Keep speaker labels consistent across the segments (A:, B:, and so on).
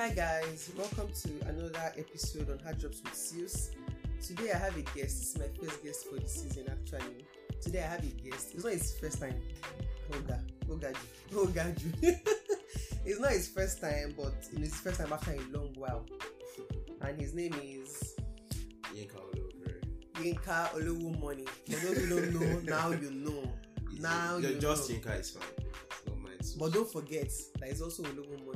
A: Hi guys, welcome to another episode on Hard Drops with Seals. Today I have a guest. This is my first guest for the season actually. Today I have a guest. It's not his first time. Oga, Ogaju, Ogaju. it's not his first time, but it's his first time after a long while. And his name is
B: Yinka Olokere.
A: Yinka Money. For those who don't know, now you know. Now
B: Ju-
A: you
B: just
A: know.
B: Yinka is fine. Don't mind.
A: But don't forget that it's also Olowo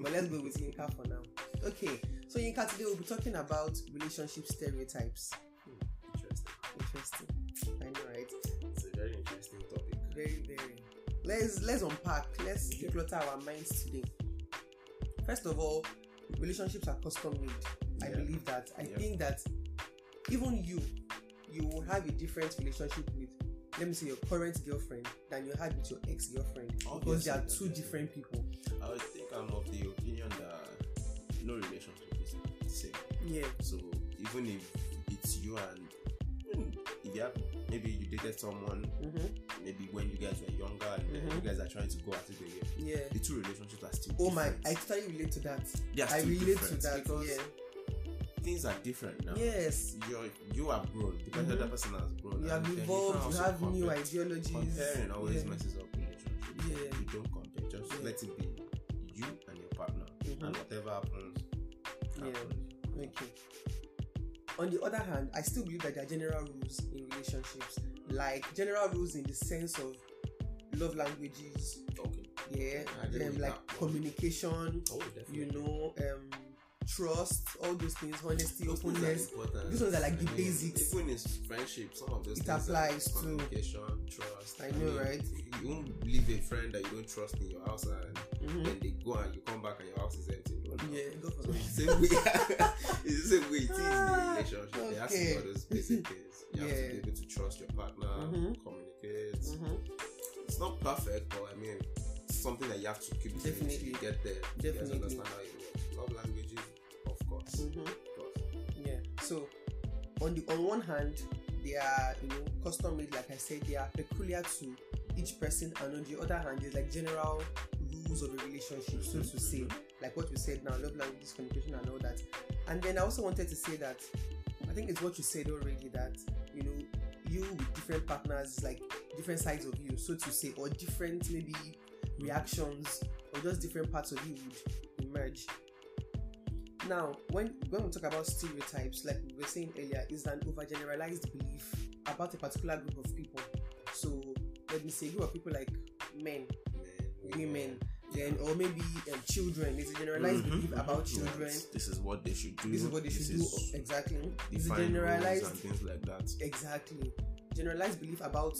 A: But let's go with Yinka for now. Okay, so Yinka today we'll be talking about relationship stereotypes.
B: Hmm, Interesting.
A: Interesting. I know, right?
B: It's a very interesting topic.
A: Very, very. Let's let's unpack. Let's declutter our minds today. First of all, relationships are custom made. I
B: Yeah.
A: believe that. I
B: Yeah.
A: think that even you, you will have a different relationship with, let me say, your current girlfriend than you had with your ex girlfriend because they are two different people.
B: I would think I'm of the opinion that no relationship is the same.
A: Yeah.
B: So even if it's you and if you have maybe you dated someone
A: Mm-hmm.
B: maybe when you guys were younger and
A: Mhm.
B: you guys are trying to go it again,
A: Yeah.
B: the two relationships are still
A: Oh my!
B: different.
A: I totally relate to that.
B: They are
A: I relate to that.
B: because
A: Yeah.
B: Things are different now.
A: Yes.
B: You're, you have grown. because The
A: Mhm.
B: other person has grown.
A: You have evolved. You
B: also
A: have new ideologies.
B: Comparing always
A: yeah.
B: messes up relationships.
A: Yeah.
B: You don't compare. Just
A: Yeah.
B: let it be you and your partner,
A: Mhm.
B: and whatever happens,
A: Yeah.
B: happens.
A: Okay. On the other hand, I still believe that there are general rules in relationships, like general rules in the sense of love languages,
B: Okay.
A: yeah,
B: I
A: um, like communication,
B: Oh, definitely.
A: you know, um, trust, all those things, honesty,
B: Those
A: openness.
B: important.
A: These ones are like the
B: mean,
A: basics.
B: Even in friendship, some of those
A: It
B: things
A: applies to-
B: communication, trust.
A: I know, right?
B: You won't leave a friend that you don't trust in your house, and
A: Mhm.
B: then they go and you come back and your house is empty. No, no.
A: Yeah, go for
B: So
A: it.
B: it's the same way. it's the same way it is in a relationship. There has to be
A: Okay.
B: all those basic things. You have
A: Yeah.
B: to be able to trust your partner,
A: Mhm.
B: communicate.
A: Mhm.
B: It's not perfect, but I mean, it's something that you have to keep
A: Definitely.
B: you get there. You
A: Definitely.
B: understand how it works. Love languages, course.
A: Mhm.
B: Of course.
A: Yeah. So on the on one hand, they are you know custom made, like I said, they are peculiar to each person, and on the other hand, there's like general rules of a relationship, so to say, like what we said now, love languages, communication, and all that. And then I also wanted to say that I think it's what you said already that you know you with different partners like different sides of you, so to say, or different maybe reactions or just different parts of you would emerge. Now, when when we talk about stereotypes, like we were saying earlier, is an overgeneralized belief about a particular group of people. So let me say, group of people like men,
B: Men,
A: women, then or maybe um, children. There's a generalized
B: Mhm,
A: belief about
B: Yes,
A: children.
B: This is what they should do.
A: This is what they should do
B: is
A: exactly. It's a generalized
B: and things like that.
A: exactly generalized belief about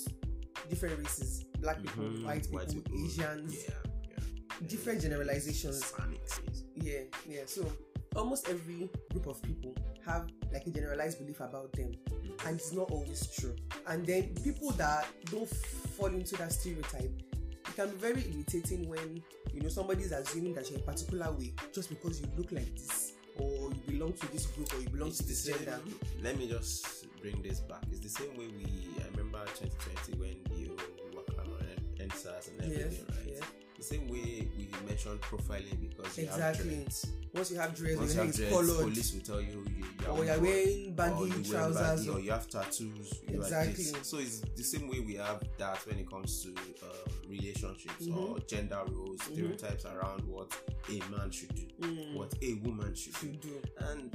A: different races, black people,
B: Mhm,
A: white people, Asians,
B: Yeah, yeah.
A: different generalizations.
B: Hispanics.
A: Yeah, yeah. So almost every group of people have like a generalized belief about them, and it's not always true. And then people that don't fall into that stereotype, it can be very irritating when you know somebody is assuming that you're a particular way just because you look like this, or you belong to this group, or you belong
B: It's
A: to
B: the
A: this
B: same.
A: gender.
B: Let me just bring this back. It's the same way we. I remember 2020 when you were on EndSARS and
A: Yes,
B: everything, right?
A: yeah.
B: The same way we mentioned profiling because
A: Exactly.
B: dreads.
A: Once you have dress,
B: Once
A: your
B: you
A: hair
B: have
A: is
B: dreads,
A: colored,
B: police will tell you you, you are
A: or you're wearing
B: or
A: baggy
B: you
A: trousers, or
B: or you have tattoos. You
A: Exactly.
B: So it's the same way we have that when it comes to um, relationships or
A: Mhm.
B: gender roles,
A: Mhm.
B: stereotypes around what a man should do,
A: Mm,
B: what a woman should do,
A: do.
B: and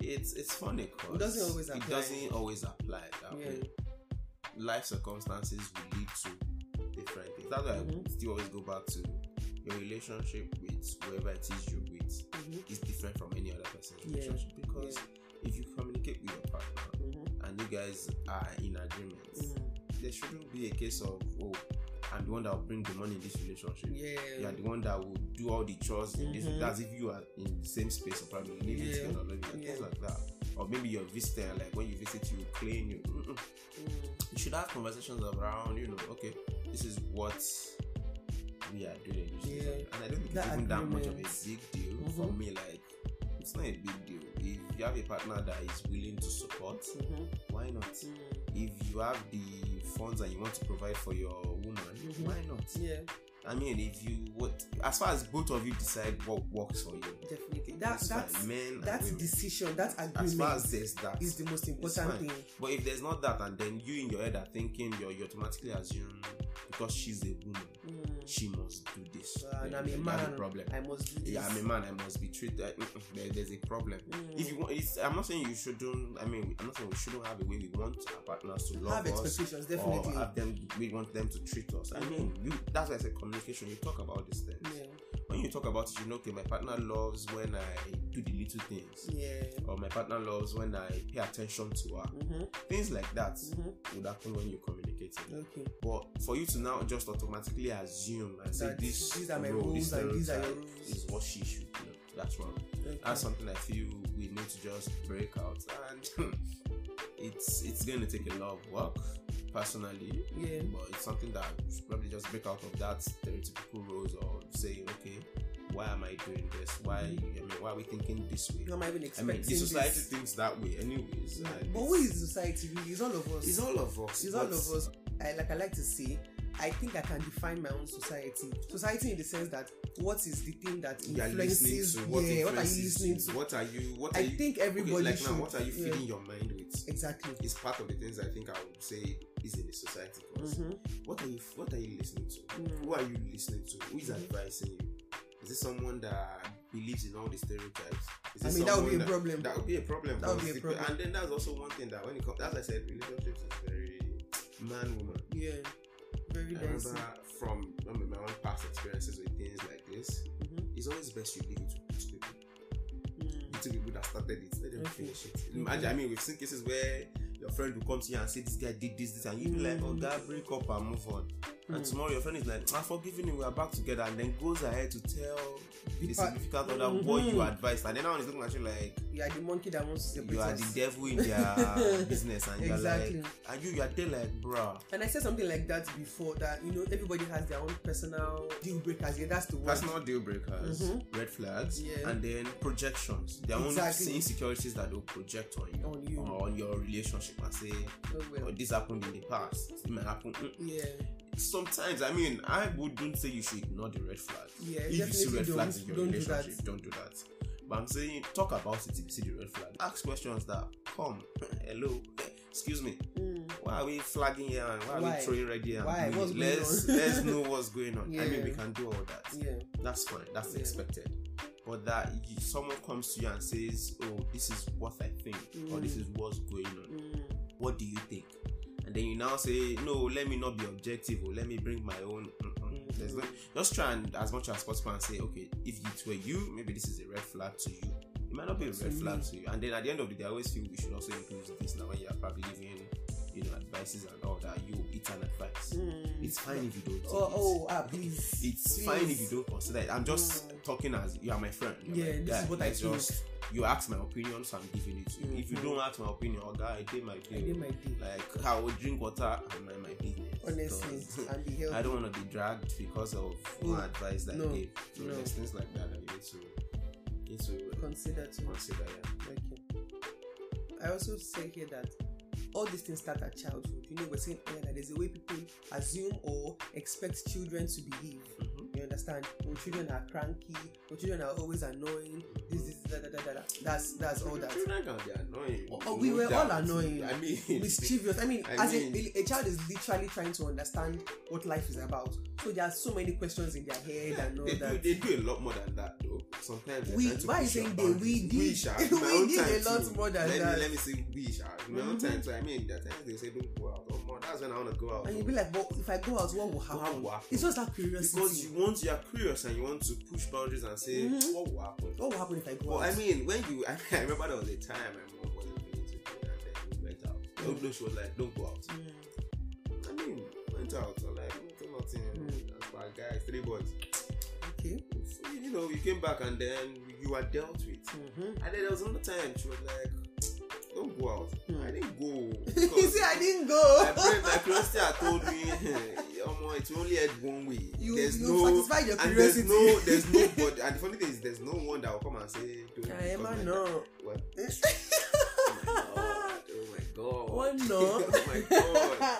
B: it's it's funny because
A: It doesn't always
B: It
A: apply.
B: doesn't always apply that
A: Yeah.
B: way. Life circumstances will lead to different things. That's why
A: Mhm.
B: I still always go back to your relationship with whoever it is you're with
A: Mhm,
B: is different from any other person's
A: Yeah,
B: relationship because if you communicate with your partner
A: mhm,
B: and you guys are in agreement,
A: mhm.
B: there shouldn't be a case of oh, I'm the one that will bring the money in this relationship.
A: Yeah.
B: You are the one that will do all the chores in this.
A: Mhm.
B: That's if you are in the same space or probably living
A: Yeah.
B: together, maybe and things like that. Or maybe you're visiting, like when you visit, you clean. You mm-mm.
A: Mm,
B: you should have conversations around. You know, okay, this is what we are doing.
A: Yeah.
B: And I don't think
A: That
B: it's even that much of a big deal for
A: Mhm.
B: me. Like, it's not a big deal. If you have a partner that is willing to support,
A: mhm,
B: why not?
A: mm.
B: If you have the funds and you want to provide for your woman,
A: Mhm.
B: why not?
A: Yeah.
B: I mean, if you what as far as both of you decide what works for you,
A: definitely that that's
B: men
A: that decision that
B: as far as there's that,
A: is the most important thing
B: But if there's not that, and then you in your head are thinking, you you automatically assume because she's a woman,
A: Mm.
B: she must do this.
A: Uh, and I'm a
B: you have
A: man
B: problem.
A: i must do this
B: Yeah, I'm a man. I must be treated. There, there's a problem.
A: Mm.
B: If you want, it's, I'm not saying you shouldn't. I mean, I'm not saying we shouldn't have a way we want our partners to love
A: have
B: us
A: expectations
B: or
A: definitely
B: have them. We want them to treat us. I mean, you, that's why I said communication. You talk about these things.
A: yeah
B: When you talk about it, you know, okay, my partner loves when I do the little things,
A: yeah
B: or my partner loves when I pay attention to her.
A: mm-hmm.
B: Things like that
A: Mm-hmm.
B: would happen when you're communicating.
A: okay
B: But for you to now just automatically assume and say this
A: these are my rules and these are your rules.
B: is what she should do. That's wrong.
A: okay
B: That's something I feel we need to just break out, and it's it's going to take a lot of work, personally.
A: yeah
B: But it's something that we should probably just break out of that stereotypical roles or saying, okay, why am I doing this? Why I mean, why are we thinking this way?
A: not even
B: I mean, the society
A: this.
B: thinks that way, anyways. and
A: but who is society really it's all of us
B: It's all of us.
A: It's all of us. I like I like to say, I think I can define my own society. Society in the sense that what is the thing that
B: You
A: influences?
B: to what
A: yeah, what are you listening to?
B: What are you? What are
A: I
B: you?
A: think
B: okay,
A: everybody
B: like
A: should.
B: now, what are you
A: yeah,
B: feeding your mind with?
A: Exactly.
B: It's part of the things I think I would say is in the society.
A: Mhm.
B: What are you? What are you listening to?
A: Mm.
B: Who are you listening to? Who is
A: Mhm.
B: advising you? Is it someone that believes in all the stereotypes? Is
A: I mean, that would be a
B: someone
A: problem.
B: That would be a problem.
A: That would be a problem.
B: And then that's also one thing that when it comes, as I said, relationships is very man woman.
A: Yeah. Very
B: I remember from I mean, my own past experiences with things like this,
A: Mhm.
B: it's always best you leave it to people.
A: Mm.
B: Two people that started it, let them
A: Okay.
B: finish it. Imagine, I mean, we've seen cases where your friend will come to you and say, This guy did this, this, and you be like, Oh,
A: Mm.
B: God, break up and move on. And
A: Mm.
B: tomorrow your friend is like, I'm forgiving you, we are back together, and then goes ahead to tell the,
A: The
B: significant other what you
A: Mhm.
B: advised. And then now he's looking at you like,
A: You are the monkey that wants to separate
B: You are
A: us.
B: the devil in their business, and you're like, And you, you're there like, Bruh.
A: And I said something like that before that you know everybody has their own personal deal breakers. Yeah, that's the word.
B: Personal deal breakers,
A: Mhm.
B: red flags,
A: Yeah.
B: and then projections. Their
A: Exactly.
B: own insecurities that they'll project on you,
A: On you.
B: or on your relationship and say,
A: Oh, well.
B: oh, this happened in the past. It might happen. Mm.
A: Yeah.
B: Sometimes, I mean, I wouldn't say you should ignore the red flags.
A: Yeah,
B: if you see red flags in your
A: don't
B: relationship, don't do that. But I'm saying, talk about it if you see the red flag. Ask questions that come. Hello, excuse me.
A: Mm.
B: Why are we flagging here and why are
A: Why?
B: we throwing red here?
A: Why?
B: let's let's know what's going on. I mean, we can do all that.
A: Yeah.
B: That's fine. That's
A: Yeah.
B: expected. But that you, someone comes to you and says, "Oh, this is what I think," or "This
A: Mm.
B: is what's going on."
A: Mm.
B: What do you think? And then you now say, "No, let me not be objective, or let me bring my own." Mm-mm.
A: Mm.
B: No, just try and as much as possible and say, "Okay, if it were you, maybe this is a red flag to you." It might not be a red flag to you. And then at the end of the day, I always feel we should also include this now when you are probably giving, you know, advices and all that. You, it's an advice.
A: Mm.
B: It's fine if you don't.
A: Oh, oh, ah, please.
B: It's
A: Please.
B: fine if you don't consider it. I'm just
A: Mm.
B: talking as you are my friend. You're
A: Yeah,
B: my
A: this
B: guy.
A: is what I think.
B: just you ask my opinion, so I'm giving it to you. If you
A: Mhm.
B: don't ask my opinion, oh guy, I did my
A: I
B: thing.
A: did my day.
B: Like I would drink water and mind my business.
A: Honestly, and be healthy.
B: I don't want to be dragged because of
A: No.
B: one advice that
A: No.
B: I gave. So
A: No.
B: there's things like that that you need to need to
A: consider to.
B: consider. Yeah.
A: Okay. I also say here that all these things start at childhood. You know, we're saying earlier that there's a way people assume or expect children to behave.
B: Mhm.
A: You understand? When children are cranky, when children are always annoying, this, this, da, da, da, da. That's that's all that.
B: Children can be annoying.
A: Oh, we were all annoying.
B: I mean,
A: Mischievous. I mean,
B: I
A: as
B: mean-
A: a, a child is literally trying to understand what life is about. So there are so many questions in their head and all
B: they do,
A: that.
B: they do a lot more than that though. Sometimes
A: We-
B: to
A: why you saying they? We did. We
B: my own
A: did a lot
B: too.
A: more than
B: let
A: that.
B: Me, let me say we sha. In my own time, so I mean, there are times they say don't go out. Oh, more. That's when I want to go out.
A: And you'll be like, but if I go out, what will happen?
B: What will happen?
A: It's just that curiosity.
B: because you want, you're curious and you want to push boundaries and say
A: Mhm.
B: what will happen.
A: what will happen if I go
B: Well,
A: out?
B: I mean, when you, I, I remember there was a time my mom wasn't too good and then we went out.
A: Mm.
B: Although she was like, don't go out.
A: Mm,
B: I mean, went out. I'm like, nothing.
A: Mm.
B: That's my guy, three boys. You know, you came back and then you were dealt with.
A: Mm-hmm.
B: And then there was another time she was like, don't go out.
A: Hmm.
B: I didn't go.
A: you see, I didn't go.
B: my curiosity had told me, Omo, it only had one way.
A: You,
B: there's
A: you
B: no,
A: satisfy your
B: and there's
A: curiosity.
B: no, there's no, but and the funny thing is, there's no one that will come and say, don't
A: I am
B: my-
A: no.
B: What? Oh my god! Oh my god!
A: One no.
B: oh my god!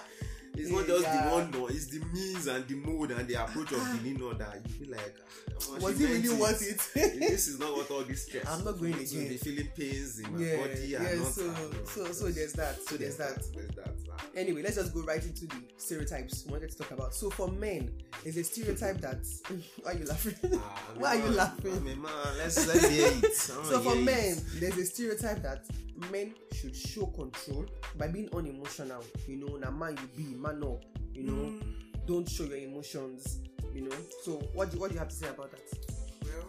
B: It's not
A: Yeah.
B: just the one, no. It's the means and the mood and the approach of the Nino that you feel like. ah,
A: Was it really worth it?
B: this is not what all this stress.
A: I'm not going
B: to
A: again.
B: be feeling pains in my
A: yeah,
B: body. and
A: yeah.
B: not,
A: So,
B: ah, no.
A: so, so there's that. So there's that.
B: There's that. ah.
A: Anyway, let's just go right into the stereotypes we wanted to talk about. So for men, there's a stereotype that why are you laughing?
B: Ah,
A: Why are you laughing?
B: I mean, man, let's let's hear it.
A: So for men, there's a stereotype that men should show control by being unemotional. You know, na man you be, man up. You know,
B: Mm,
A: don't show your emotions. You know. So what do what do you have to say about that?
B: well,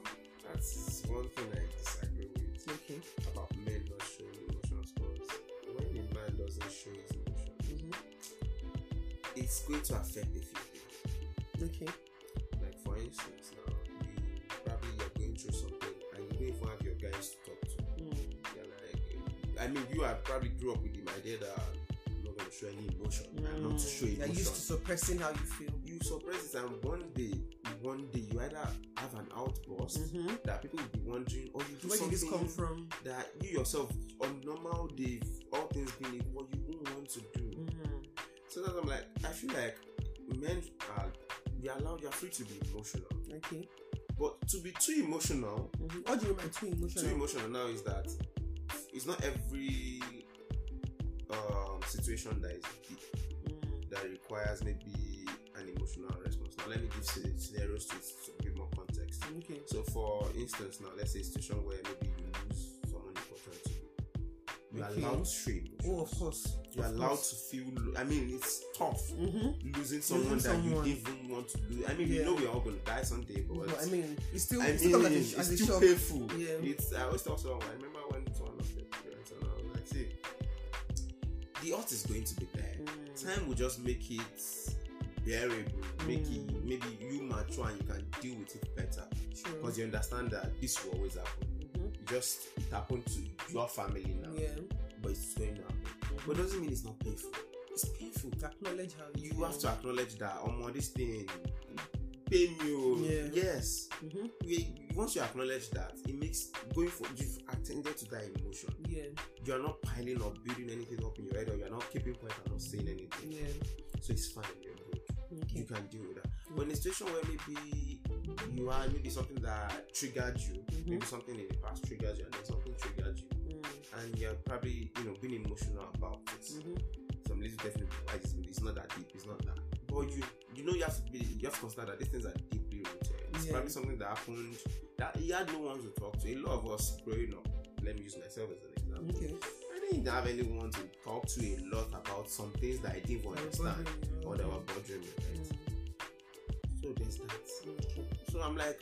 B: that's one thing I disagree with
A: Okay.
B: about men not showing emotions. Because when a man doesn't show his emotions,
A: hmm
B: it's going to affect the few things.
A: Okay.
B: Like for instance, now you probably you're going through something I mean, you have probably grew up with the idea that I'm not going to show any emotion. I'm not to show
A: Mm. You're used to suppressing how you feel.
B: you suppress it, and one day, one day, you either have an outburst
A: Mm-hmm.
B: that people will be wondering, or you do
A: Where did this
B: something
A: come from?
B: that you yourself, on normal day, all things being equal, you won't want to do.
A: Mm-hmm.
B: So that's I'm like, I feel like men are you're allowed, you're free to be emotional,
A: Okay.
B: but to be too emotional,
A: Mm-hmm. What do you mean too emotional?
B: too emotional now is that it's not every um, situation that is deep
A: Mm.
B: that requires maybe an emotional response. Now, let me give scenarios to, to give more context.
A: Okay.
B: So, for instance, now let's say a situation where maybe you lose someone important to you. You're
A: Okay.
B: allowed to emotions.
A: Oh, of course.
B: You're
A: Of
B: allowed
A: course.
B: to feel. I mean, it's tough
A: Mm-hmm.
B: losing someone
A: Losing
B: that
A: someone.
B: you didn't even want to lose. I mean, we know we're all going to die someday, but.
A: But I mean, it's still,
B: I mean,
A: still a, as
B: it's still painful.
A: Yeah.
B: It's I always tell someone. I remember the is going to be there.
A: Mm.
B: Time will just make it bearable. Make it
A: Mm.
B: maybe you mature and you can deal with it better because you understand that this will always happen.
A: Mhm.
B: It just it happened to your family now,
A: Yeah.
B: but it's going to happen. But it doesn't mean it's not painful. It's painful.
A: To acknowledge how
B: You have to acknowledge that. Oh, this thing pain you.
A: Yeah.
B: Yes.
A: hmm
B: we, once you acknowledge that, it makes going for you've attended to that emotion.
A: Yeah.
B: You are not piling or building anything up in your head, or you are not keeping quiet and not saying anything.
A: Yeah.
B: So it's fine. You're good. You can deal with that. But in a situation where maybe you are maybe something that triggered you,
A: Mhm.
B: maybe something in the past triggered you, and then something triggered you,
A: Mm.
B: and you're probably you know being emotional about it. Some little definitely why it's not that deep. It's not that. But you you know you have to be you have to consider that these things are deeply rooted. It's
A: Yeah.
B: probably something that happened that he had no one to talk to. A lot of us growing up. Let me use myself as an example.
A: Okay.
B: I didn't have anyone to talk to a lot about some things that I didn't understand or that were bothering me. Right? So there's that. So I'm like,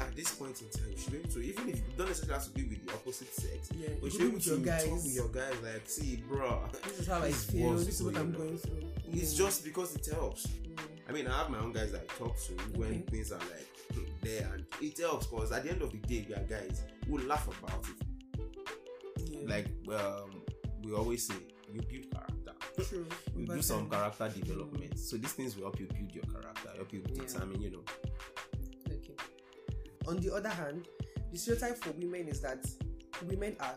B: at this point in time, you should be able to, even if you don't necessarily have to be with the opposite sex,
A: Yeah.
B: but you should
A: be
B: able to
A: your guys.
B: talk with your guys, like, see, bro,
A: This is how I feel. This is what I'm
B: going
A: going through.
B: It's
A: Mm.
B: just because it helps.
A: Mm.
B: I mean, I have my own guys that I talk to when
A: Okay.
B: things are like there, and it helps because at the end of the day, we are guys who laugh about it.
A: Yeah.
B: Like um, we always say, you build character.
A: True.
B: You
A: Over
B: do some character development. So these things will help you build your character, help you
A: Yeah.
B: determine, you know.
A: Okay. On the other hand, the stereotype for women is that women are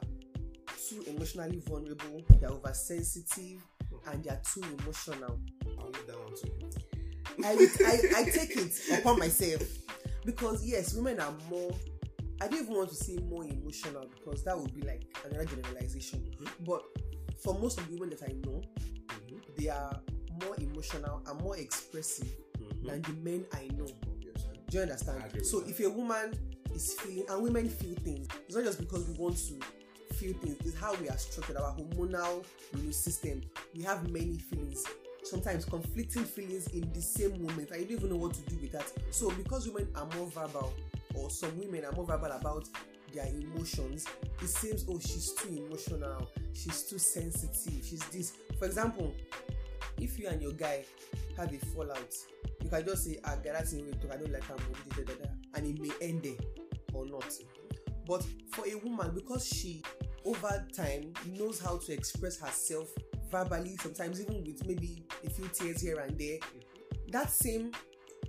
A: too emotionally vulnerable, they're oversensitive, and they're too emotional.
B: I'll leave that one to you.
A: I, I, I take it upon myself because yes, women are more. I don't even want to say more emotional because that would be like another generalization.
B: Mhm.
A: But for most of the women that I know,
B: Mhm.
A: they are more emotional and more expressive
B: Mhm.
A: than the men I know. Do you understand?
B: I
A: So
B: that.
A: if a woman is feeling, and women feel things, it's not just because we want to feel things. It's how we are structured. Our hormonal you know, system. We have many feelings. Sometimes conflicting feelings in the same moment, you don't even know what to do with that. So because women are more verbal, or some women are more verbal about their emotions, it seems oh she's too emotional, she's too sensitive, she's this. For example, if you and your guy have a fallout, you can just say, ah, guy, that's in I don't like her, da, da, da, da," and it may end there or not. But for a woman, because she over time knows how to express herself verbally, sometimes even with maybe a few tears here and there, that same,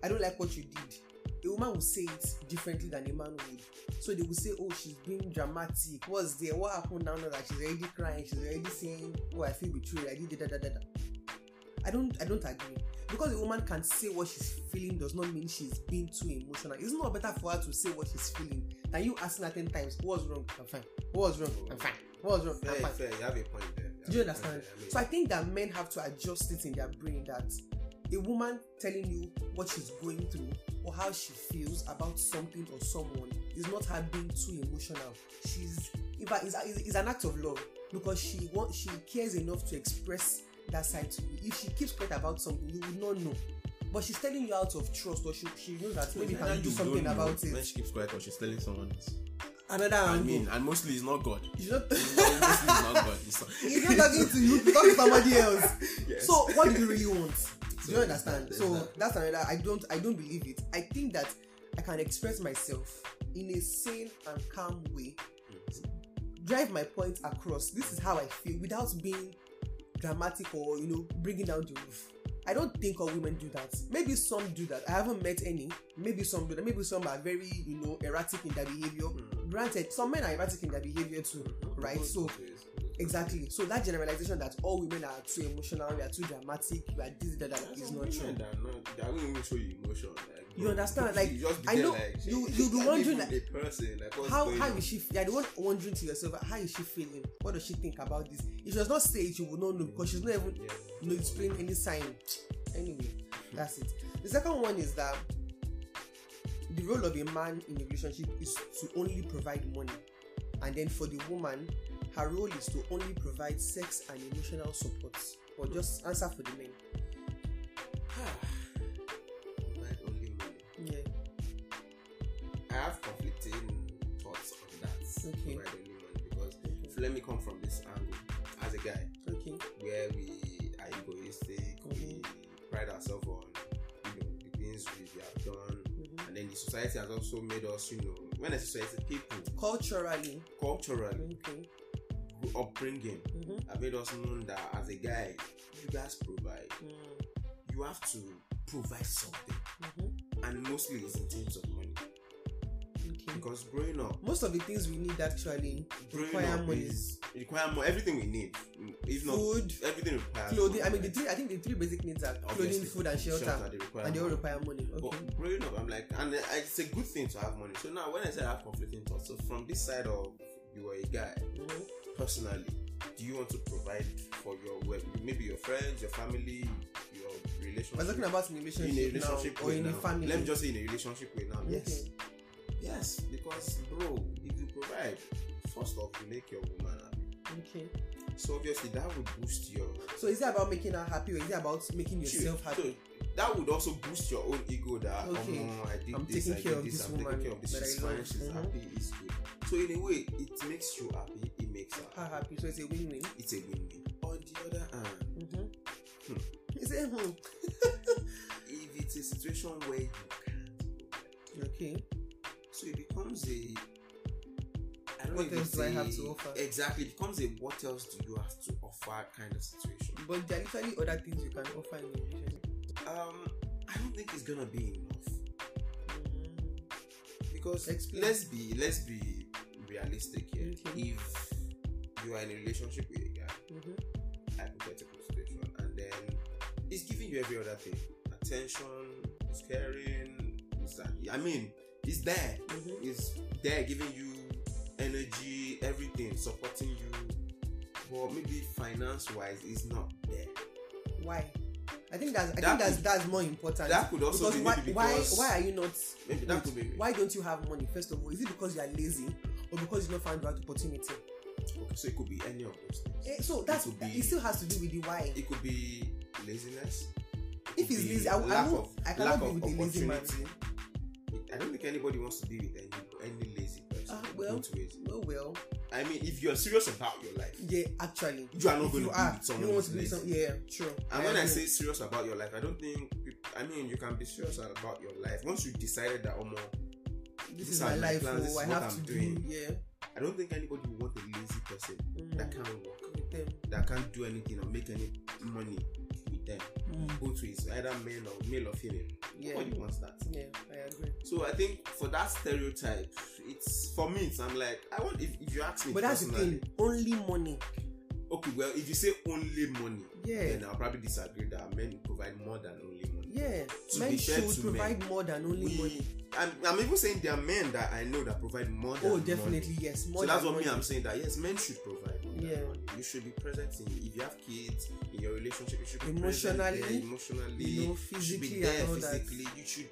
A: I don't like what you did. A woman will say it differently than a man would. So they will say, Oh, she's being dramatic. What's there? What happened now? Now that she's already crying, she's already saying, Oh, I feel betrayed. I did da da da da. da." I don't I don't agree. Because a woman can say what she's feeling does not mean she's being too emotional. It's not better for her to say what she's feeling than you asking her ten times, What's wrong? I'm fine. What's wrong? I'm fine. What's wrong? I'm fine.
B: fair. You have a point there.
A: Do you understand? So I think that men have to adjust it in their brain that a woman telling you what she's going through or how she feels about something or someone is not her being too emotional. She's in fact an act of love because she wants she cares enough to express that side to you. If she keeps quiet about something, you would not know. But she's telling you out of trust, or she, she knows that maybe you can do something about
B: When
A: it.
B: she keeps quiet or she's telling someone else.
A: Another
B: I
A: angle.
B: mean, and mostly it's not God.
A: Not,
B: It's not- mostly it's not God. It's not-
A: talking to you, talking to somebody else.
B: Yes.
A: So what do you really want? Do you understand? So
B: that.
A: that's another. I don't. I don't believe it. I think that I can express myself in a sane and calm way. Drive my point across. This is how I feel without being dramatic or you know bringing down the roof. I don't think all women do that. Maybe some do that. I haven't met any. Maybe some do that. Maybe some are very you know erratic in their behavior.
B: Mm.
A: Granted, some men are erratic in their behavior too, right? So Exactly. So that generalization that all women are too emotional, we are too dramatic, we are this, that, that is not true.
B: That, not, that won't even show you emotion. Like,
A: You understand? Like,
B: just
A: I know
B: like,
A: you- you be wondering, like,
B: a person. Like,
A: How
B: going
A: how
B: on?
A: is she? Yeah, the one wondering to yourself, ah, how is she feeling? What does she think about this? If she does not say it, you will not know because she's not even you know, displaying any sign. Anyway, that's it. The second one is that the role of a man in a relationship is to only provide money, and then for the woman, her role is to only provide sex and emotional support, or just answer for the men.
B: Provide only money.
A: Yeah.
B: I have conflicting thoughts on that.
A: Okay.
B: Provide only money because if let me come from this angle as a guy
A: Okay.
B: where we are egoistic, we pride ourselves on you know the things we have done,
A: Mhm.
B: and then the society has also made us you know when say society people
A: Culturally.
B: culturally
A: Okay.
B: Upbringing
A: Mm-hmm.
B: have made us known that as a guy you guys provide
A: Mm.
B: you have to provide something
A: Mm-hmm.
B: and mostly it's in terms of money
A: Okay.
B: because growing up
A: Most of the things we need actually require money.
B: is require more everything we need if not
A: Food,
B: everything requires
A: clothing. I mean, the three. I think the three basic needs are clothing,
B: Obviously,
A: food, and shelter,
B: they require
A: and they all
B: money.
A: require money. Okay.
B: But growing up, I'm like, and it's a good thing to have money. So now, when I say I have conflicting thoughts, so from this side of you are a guy,
A: Mhm.
B: Personally, do you want to provide for your well, maybe your friends, your family, your relationship?
A: We're talking about in a relationship, in
B: a relationship
A: now, or in
B: now.
A: a family.
B: Let me just say in a relationship way now. Yes,
A: Okay.
B: yes, because bro, if you provide, first off, you make your woman happy.
A: Okay.
B: So obviously that would boost your
A: So is it about making her happy, or is it about making yourself
B: So,
A: happy?
B: that would also boost your own ego that
A: Okay.
B: "Omo, I did
A: I'm
B: this,
A: taking
B: I
A: care
B: did
A: of
B: this,
A: this
B: I'm
A: woman
B: taking care of this, she's fine,
A: love."
B: she's
A: Mhm.
B: happy, it's good. So in a way, it makes you happy, makes her happy.
A: So it's a win-win.
B: It's a win-win. On the other hand,
A: Mm-hmm.
B: Hmm.
A: Hmm.
B: if it's a situation where you can't
A: Okay.
B: so it becomes a I don't
A: What
B: know
A: else do I have to offer?
B: Exactly, it becomes a what else do you have to offer kind of situation.
A: But there are literally other things you can offer in a relationship.
B: Um, I don't think it's gonna be enough.
A: Mm.
B: because
A: Explain.
B: let's be let's be realistic here.
A: Okay.
B: If you are in a relationship with a guy,
A: Mhm.
B: hypothetical situation, and then he's giving you every other thing, attention, he's caring, he's, I mean, he's there,
A: Mhm.
B: he's there giving you energy, everything, supporting you, but maybe finance wise, he's not there.
A: Why? I think that's I
B: That
A: think that's
B: could-
A: that's more important.
B: that could also
A: because
B: be
A: why, why why are you not
B: Maybe that could be
A: why don't you have money first of all? Is it because you are lazy or because you not found the right opportunity?
B: Okay. So it could be any of those things.
A: Eh, so that's
B: could
A: it,
B: be-
A: still has to do with the why.
B: It could be laziness. It
A: If
B: it's
A: lazy, I, I, won't,
B: of-
A: I cannot be with a lazy man.
B: I don't think anybody wants to be with any any lazy person.
A: Ah, well. Oh well,
B: I mean, if you're serious about your life,
A: yeah, actually,
B: you are not going to
A: are,
B: be with someone
A: you want to be
B: lazy.
A: some, yeah, true.
B: And when I say serious about your life, I don't think. I mean, you can be serious about your life once you decided that, oh, more.
A: this
B: these
A: is my life,
B: plans, this
A: oh, I
B: is what
A: have
B: I'm
A: to
B: doing.
A: do, yeah,
B: I don't think anybody would want a lazy person
A: mm,
B: that can't work,
A: with them.
B: that can't do anything or make any money with them.
A: Mm,
B: Both ways, either male or male or female.
A: yeah,
B: Nobody wants that.
A: yeah, I agree.
B: So I think for that stereotype, it's for me. It's I'm like I want if, if you ask me
A: But that's the thing, only money.
B: okay, well, if you say only money,
A: Yeah.
B: then I'll probably disagree that men provide more than only money.
A: Yeah,
B: To
A: men
B: be fair
A: should
B: to
A: provide
B: men,
A: more than only
B: We,
A: money.
B: I'm, I'm even saying there are men that I know that provide more than
A: Oh,
B: money.
A: definitely yes. More
B: so that's what me. I'm saying that yes, men should provide more
A: Yeah.
B: than money. You should be present in if you have kids in your relationship. You should be
A: Emotionally,
B: present there, emotionally,
A: you know,
B: you should be
A: physically
B: there
A: and that.
B: physically. You should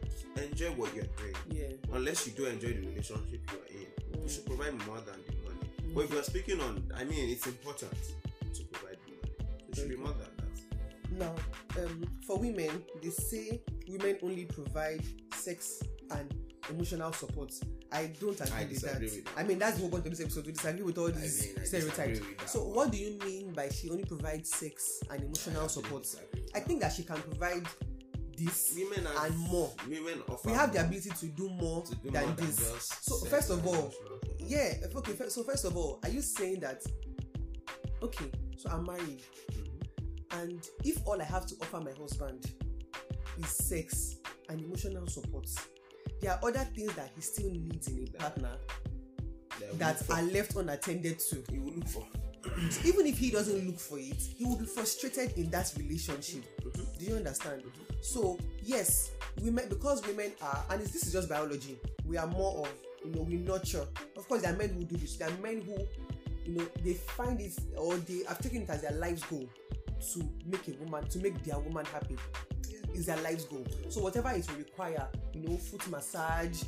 B: enjoy what you're doing.
A: Yeah.
B: Unless you do enjoy the relationship you are in, you should provide more than the money.
A: Mm.
B: But if you're speaking on, I mean, it's important to provide the money. It should be more than.
A: Now, um, for women, they say women only provide sex and emotional support. I don't agree,
B: I
A: with, that.
B: with that.
A: I mean, that's what we're going to this episode. We disagree with all these
B: mean, I
A: stereotypes.
B: with that
A: So, what do you mean by she only provides sex and emotional
B: I
A: support? I think that she can provide this
B: women are,
A: and more.
B: Women offer
A: We have the ability to do more
B: to do
A: than
B: more than
A: this.
B: just
A: So, first of all. Yeah. Okay. So first of all, are you saying that? Okay. So I'm married,
B: Mhm.
A: And if all I have to offer my husband is sex and emotional support, there are other things that he still needs in a partner that are left unattended to.
B: he will look for.
A: So even if he doesn't look for it, he will be frustrated in that relationship.
B: Mhm.
A: Do you understand? So yes, women because women are, and this is just biology. We are more of you know we nurture. Of course, there are men who do this. There are men who you know they find it or they have taken it as their life's goal to make a woman to make their woman happy. Is their life's goal. So whatever it will require, you know, foot massage,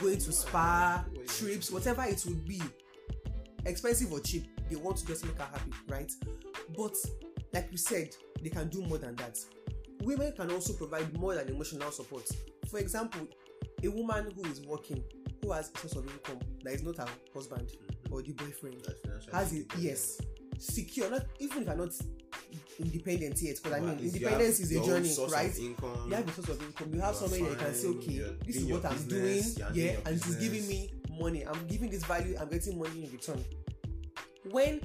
A: going to spa, trips, whatever it would be, expensive or cheap, they want to just make her happy, right? But like you said, they can do more than that. Women can also provide more than emotional support. For example, a woman who is working, who has a source of income that is not her husband or the boyfriend, has
B: independent.
A: yes, secure. Not even if you're not independent yet, because I mean, independence is a journey, right?
B: income.
A: you have a source of income. You have somebody that you can say, okay, this is what I'm
B: business,
A: doing,
B: you're doing
A: yeah, and it's giving
B: business.
A: me money. I'm giving this value. I'm getting money in return. When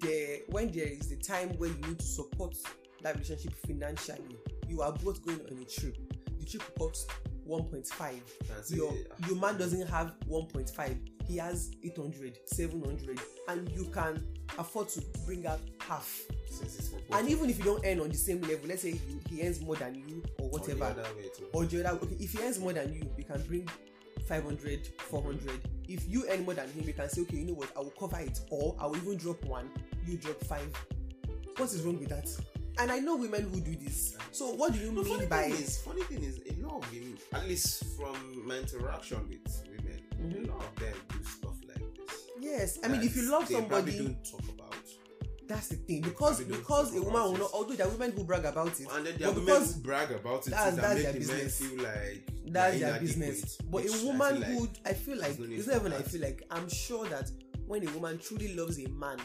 A: there, when there is the time where you need to support that relationship financially, you are both going on a trip. The trip costs 1.5.
B: Can say,
A: Your your man doesn't have 1.5. He has 800, 700, and you can afford to bring out half.
B: since it's for both
A: And even if you don't earn on the same level, let's say you, he earns more than you or
B: or the
A: whatever,
B: other way
A: or the other okay if he earns more than you you can bring 500 400 if you earn more than him you can say okay you know what i will cover it or i will even drop one you drop five what is wrong with that and i know women who do this so what do you
B: No,
A: mean by
B: is, funny thing is, a lot of women, at least from my interaction with women,
A: Mhm.
B: a lot of them do stuff like this.
A: Yes i mean if you love somebody
B: don't talk about.
A: that's the thing because because a woman will not although there are women who brag about it
B: And then there are women
A: because
B: who brag about it
A: that's- that's their business.
B: feel like
A: that's their business but a
B: I
A: woman
B: like
A: would i feel like it's not even i feel like i'm sure that when a woman truly loves a man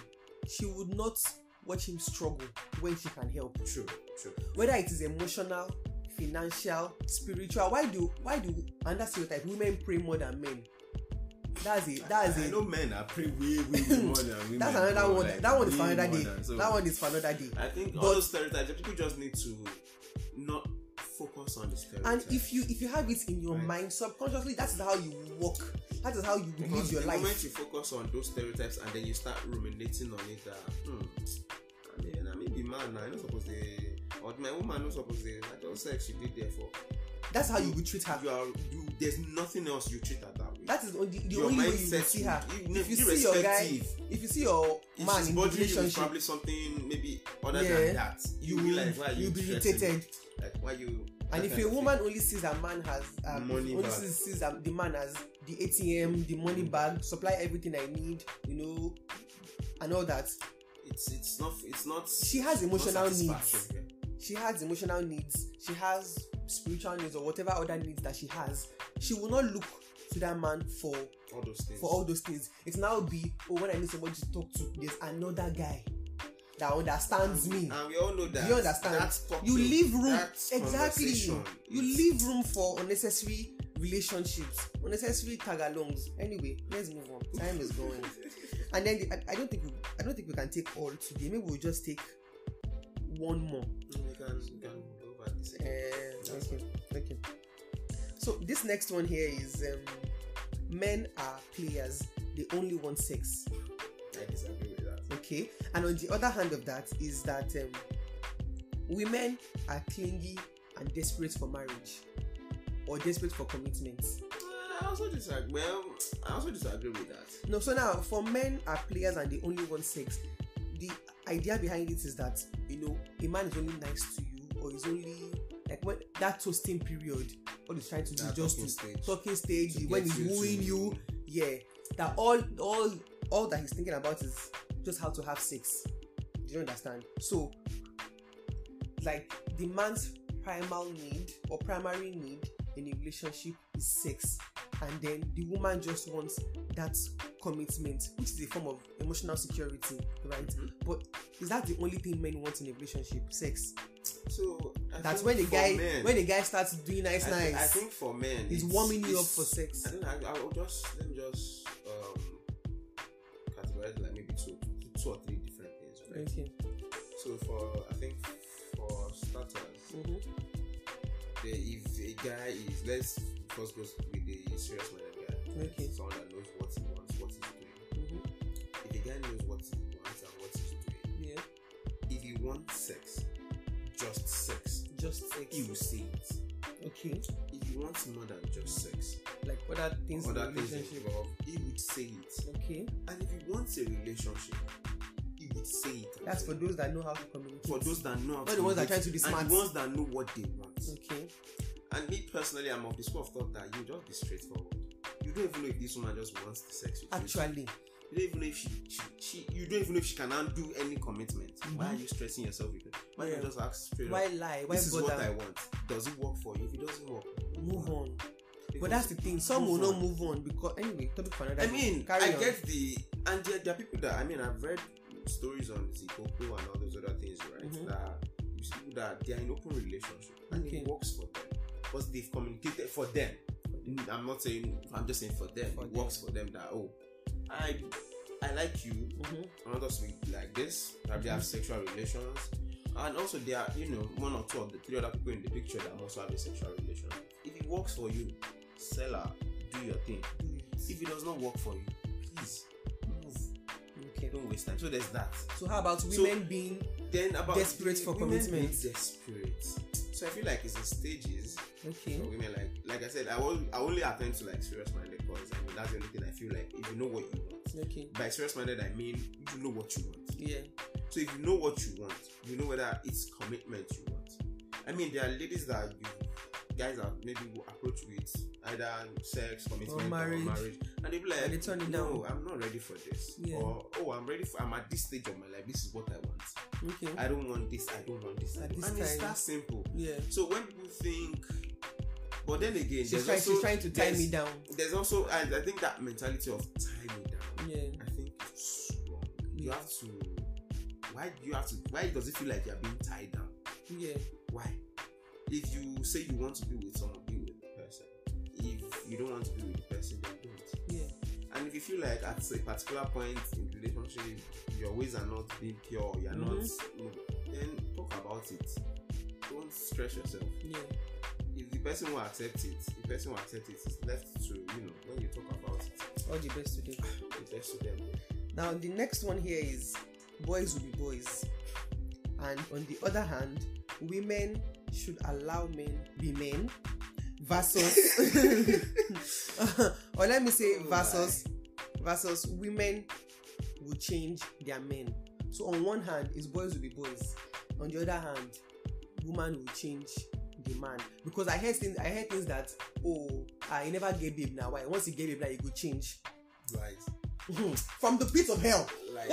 A: she would not watch him struggle when she can help
B: True, true.
A: whether it is emotional financial spiritual why do why do and that's stereotype women pray more than men that's it that's
B: I
A: it
B: know men are pretty way, way, way more than women.
A: that's another one
B: like,
A: that one is for another day
B: than- so
A: that one is for another day
B: I think all those stereotypes, people just need to not focus on the stereotypes.
A: and if you if you have it in your
B: Right.
A: mind subconsciously that is how you walk that is how you
B: because
A: live your
B: the
A: life
B: moment you focus on those stereotypes and then you start ruminating on it, that hmm, I mean, I may be man now. I not supposed to, or my woman not supposed to. I just sex she did there for.
A: that's how you will treat her
B: You are, you. There's nothing else you treat her that
A: is the, only- the
B: Your
A: only way you see her
B: will-
A: if you see your guy if you see your
B: if
A: man in
B: you
A: relationship
B: probably something maybe other
A: Yeah.
B: than that,
A: you
B: you,
A: will
B: realize why you
A: you'll be irritated
B: Like why you.
A: and if a woman only sees a man has um,
B: Money
A: only
B: bag.
A: sees, sees um, the man as the ATM, the money bag, supply everything I need, you know, and all that.
B: It's it's not it's not.
A: She has emotional needs. She has emotional needs. She has spiritual needs or whatever other needs that she has. She will not look to that man for.
B: All those things.
A: for all those things. It's now be oh when I need somebody to talk to, there's another guy that understands me.
B: And we all know that.
A: You understand?
B: That's talking,
A: you leave room exactly you leave room for unnecessary relationships unnecessary tag-alongs anyway let's move on time is going and then the, I, I don't think we, i don't think we can take all today maybe we'll just take one more
B: Mm, We can, we can go over this.
A: uh, okay okay so this next one here is um, men are players they only want sex
B: I disagree with that.
A: okay and on the other hand of that is that um, women are clingy and desperate for marriage or desperate for commitment.
B: I also disagree. Well, I also disagree with that.
A: No, so now for men are players and they only want sex. The idea behind it is that you know a man is only nice to you or is only like when that toasting period, what he's trying to do just
B: talking
A: to
B: stage.
A: talking stage
B: To
A: when he's
B: you to-
A: wooing you, yeah. That all all all that he's thinking about is just how to have sex. Do you understand? So like the man's primal need or primary need in a relationship is sex and then the woman just wants that commitment which is a form of emotional security right
B: Mhm.
A: but is that the only thing men want in a relationship sex
B: So
A: that's when the guy
B: men,
A: when the guy starts doing nice
B: I,
A: nice
B: I think for men,
A: he's
B: it's-
A: warming you up for sex
B: I think I, I will just let me just um categorize like maybe two, two or three different things. Right?
A: okay
B: So for I think for starters,
A: mm-hmm.
B: the, if a guy is let's first go with the serious minded guy,
A: Okay.
B: someone that knows just sex he will say it.
A: okay
B: If you want more than just sex,
A: like other things in
B: other
A: the relationship
B: he would say it.
A: okay
B: And if he wants a relationship, he would say it.
A: that's for those that know how to communicate
B: for those that know how
A: Not the ones that try to be smart.
B: and the ones that know what they want.
A: okay
B: And me personally, I'm of the school of thought that you just be straightforward. You don't even know if this woman just wants the sex with you.
A: actually
B: You don't even know if she, she, she you don't even know if she can undo any commitment. Why mm-hmm. are you stressing yourself with it? Why
A: Yeah.
B: not just ask straight
A: why
B: up?
A: lie why
B: This is what I want. Does it work for you? If it doesn't work,
A: move on
B: Because-
A: but that's the thing some will not move on because anyway topic for another
B: I mean, I
A: on.
B: get the and there, there are people that I mean I've read stories on Zikoko and all those other things, right?
A: Mhm.
B: That you see people that they are in open relationship and
A: Okay.
B: it works for them because they've communicated for them. I'm not saying I'm just saying for them.
A: For
B: it
A: them.
B: works for them that oh, I I like you.
A: Mhm.
B: I want us to be like this. Probably have sexual relations. And also there are, you know, one or two of the three other people in the picture that also have a sexual relation. If it works for you, seller, do your thing.
A: It.
B: If it does not work for you, please move.
A: okay
B: Don't waste time. So there's that.
A: so how about
B: So-
A: women being
B: Then about
A: Desperate for commitment.
B: Desperate. So I feel like it's in stages.
A: okay
B: For women, like like I said, I will I only attend to like serious minded boys. I mean that's the only thing I feel like if you know what you want.
A: okay
B: By serious minded I mean you know what you want.
A: yeah
B: So if you know what you want, you know whether it's commitment you want. I mean, there are ladies that you guys are maybe will approach with either sex, commitment, or
A: marriage.
B: marriage, and they be like,
A: And they turn it
B: "No,
A: down."
B: I'm not ready for this,"
A: Yeah.
B: or "Oh, I'm ready for. I'm at this stage of my life. This is what I want.
A: okay
B: I don't want this. I don't want this." I
A: At
B: don't-
A: this
B: and it's
A: time.
B: that simple.
A: yeah
B: So when people think, but then again,
A: she's
B: there's
A: trying
B: also,
A: she's trying to tie
B: there's-
A: me down
B: There's also, I, I think that mentality of tie me down.
A: yeah
B: I think it's wrong. You
A: Yeah.
B: have to. Why do you have to? Why does it feel like you're being tied down?
A: yeah
B: Why? If you say you want to be with someone, be with the person. If you don't want to be with the person, then don't.
A: yeah
B: And if you feel like at a particular point in the relationship, your ways are not being pure, you're not,
A: Mhm.
B: no, then talk about it. Don't stress yourself.
A: yeah
B: If the person will accept it, the person will accept it. It's left to you know when you talk about it.
A: all the best today
B: It's left to them.
A: Now, the next one here is boys will be boys. And on the other hand, women should allow men be men. Versus, or let me say,
B: Oh
A: versus, versus women will change their men. So on one hand, is boys will be boys. On the other hand, woman will change the man. Because I heard things, I heard things that oh, I never gave babe now. Why? Once you gave babe, now you go change.
B: Right.
A: From the pit of hell.
B: Like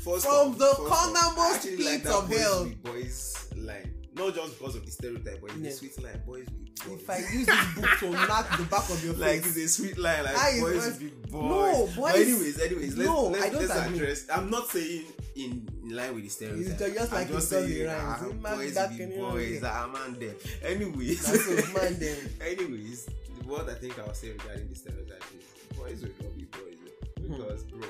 B: first
A: From the cornermost
B: I actually like
A: of hell.
B: boys line. Not just because of the stereotype, but it's
A: Yeah.
B: a sweet line. Boys be boys.
A: If I use this book to knock the back of your
B: like it's a sweet line, like
A: it's
B: boys be boys.
A: No,
B: But
A: boys-
B: anyways, anyways, let's,
A: No,
B: let's,
A: I don't
B: let's address. I'm not saying in, in line with the stereotype.
A: It's just like
B: I'm just saying
A: the rhymes.
B: ah, boys
A: can
B: boys. Ah, man, them. Anyways,
A: That's man them.
B: anyways, what I think I'll say regarding the stereotype is boys will because, bro,